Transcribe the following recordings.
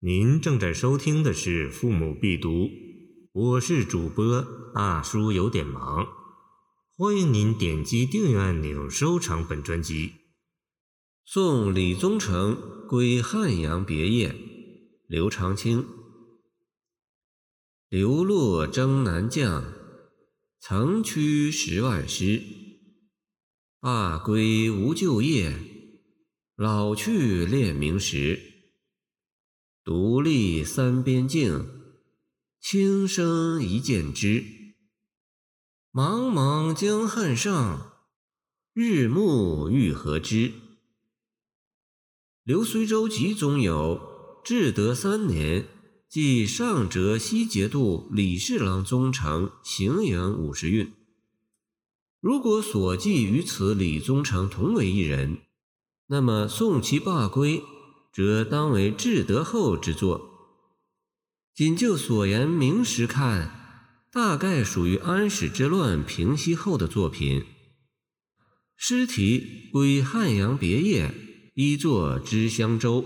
您正在收听的是《父母必读》，我是主播大叔，有点忙。欢迎您点击订阅按钮，收藏本专辑。送李宗成归汉阳别业，刘长卿。流落征南将，曾驱十万师。罢归无旧业，老去练明时。独立三边境，轻声一剑之。茫茫江汉上，日暮欲何之？刘随州集中有至德三年，即上浙西节度李侍郎宗成行营五十运。如果所记与此李宗成同为一人，那么送其罢归。则当为至德后之作。仅就所言明时看，大概属于安史之乱平息后的作品。诗题归汉阳别业，一作知襄州。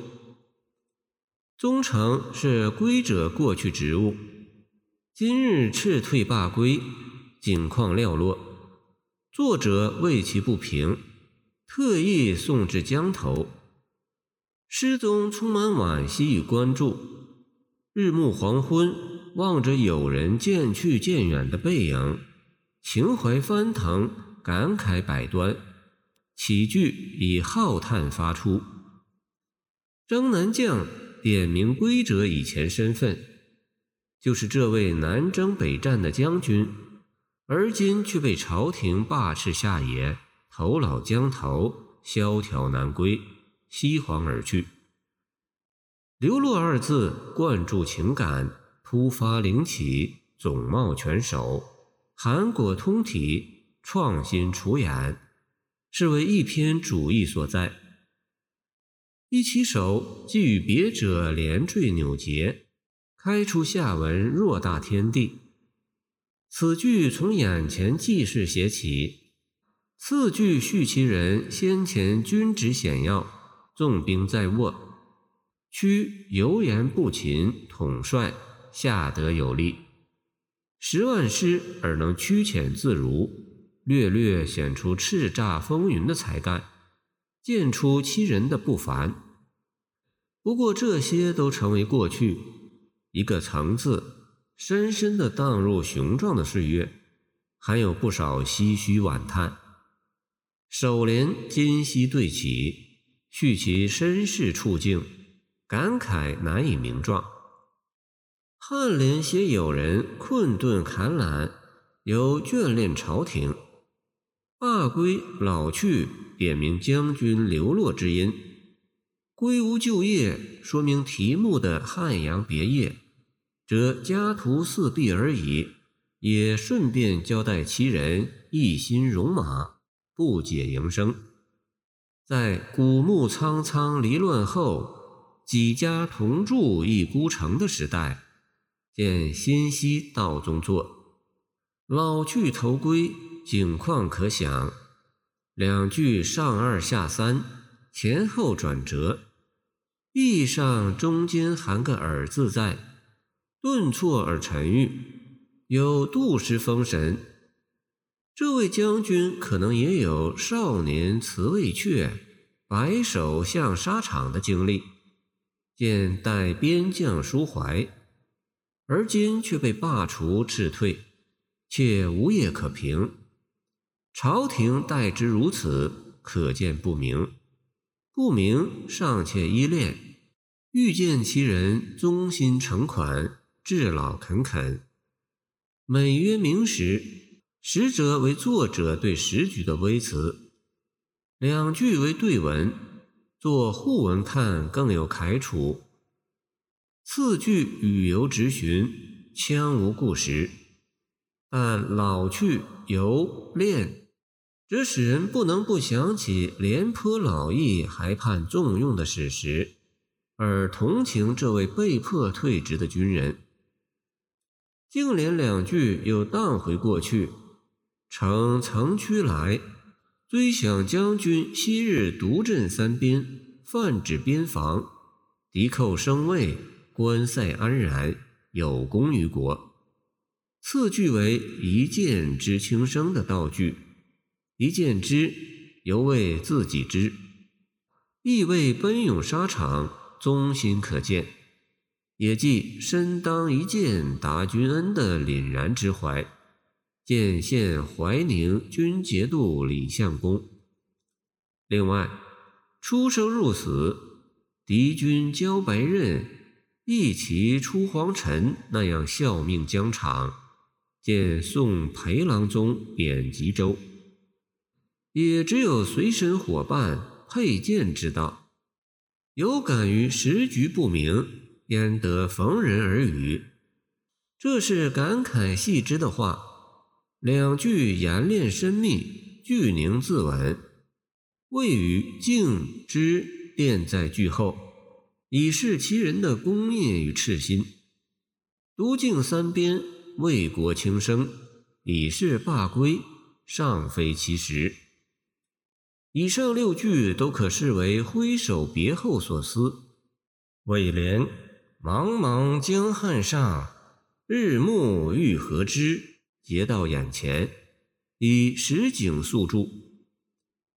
宗成是归者过去职务，今日撤退罢归，景况寥落。作者为其不平，特意送至江头。诗中充满惋惜与关注。日暮黄昏，望着友人渐去渐远的背影，情怀翻腾，感慨百端。起句以浩叹发出。征南将点名归者以前身份，就是这位南征北战的将军，而今却被朝廷罢斥下野，头老江头，萧条南归。西皇而去，流落二字灌注情感，突发灵起，总貌全首，含裹通体，创新出演，是为一篇主意所在。一起手即与别者连缀扭结，开出下文偌大天地。此句从眼前记事写起，次句叙其人先前军职显要。纵兵在握，屈油盐不勤，统帅下得有力，十万师而能屈遣自如，略略显出叱咤风云的才干，见出其人的不凡。不过这些都成为过去，一个层次，深深的荡入雄壮的岁月，还有不少唏嘘惋叹。首联今夕对起。叙其身世处境，感慨难以名状。颔联写友人困顿坎览，有眷恋朝廷；罢归老去，点明将军流落之因。归无就业，说明题目的汉阳别业，则家徒四壁而已，也顺便交代其人一心戎马，不解营生。在古木苍苍离乱后，几家同住一孤城的时代，见新溪道中作，老去头归，景况可想。两句上二下三，前后转折，意上中间含个耳字在，顿挫而沉郁，有杜氏风神。这位将军可能也有少年辞未却，白首向沙场的经历，见待边将抒怀，而今却被罢除斥退，且无业可凭。朝廷待之如此，可见不明。不明尚且依恋，欲见其人忠心诚款，至老恳恳。每曰明时。实则为作者对时局的微词，两句为对文，做互文看更有楷楚。次句语犹直寻，腔无故时，但老去犹恋，则使人不能不想起廉颇老矣还盼重用的史实，而同情这位被迫退职的军人。竟连两句又荡回过去。乘曾驱来，追想将军昔日独镇三边，泛指边防，敌寇生畏，关塞安然，有功于国。次句为一箭知轻生的道具，一箭之犹为自己知，亦为奔涌沙场，忠心可见，也即身当一箭答君恩的凛然之怀。见现怀宁军节度李相公。另外，出生入死，敌军交白刃，一骑出黄尘，那样效命疆场。见宋裴郎中贬吉州，也只有随身伙伴佩剑之道。有感于时局不明，焉得逢人而语？这是感慨系之的话。两句言练深密，句宁自稳，谓语静之垫在句后，以示其人的功业与赤心。读尽三边。为国轻生，以示罢归，尚非其时。以上六句都可视为挥手别后所思。尾联“茫茫江汉上，日暮欲何之”接到眼前，以实景诉诸。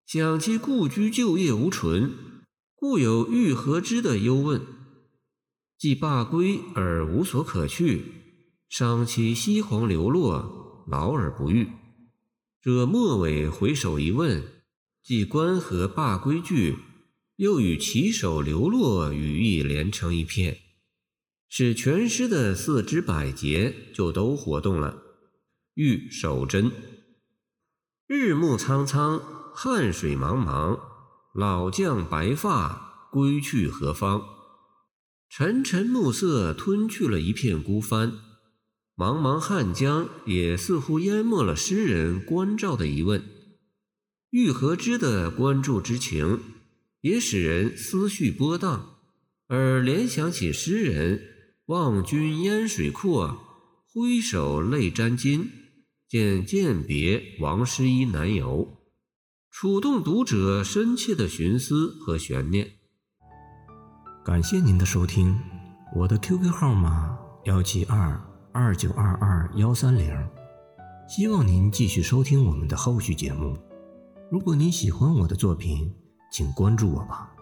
想其故居旧业无存，故有欲何之的忧问。既罢归而无所可去。伤其西皇流落，劳而不遇。这末尾回首一问，既关河罢归句，又与骑手流落语意连成一片，使全诗的四肢百节就都活动了。欲守贞，日暮苍苍，汉水茫茫，老将白发归去何方？沉沉暮色吞去了一片孤帆。茫茫汉江也似乎淹没了诗人关照的疑问，欲何之的关注之情，也使人思绪波荡，而联想起诗人望君烟水阔，挥手泪沾襟，见鉴别王师一南游，触动读者深切的寻思和悬念。感谢您的收听，我的 QQ 号码幺七二。二九二二幺三零，希望您继续收听我们的后续节目。如果您喜欢我的作品，请关注我吧。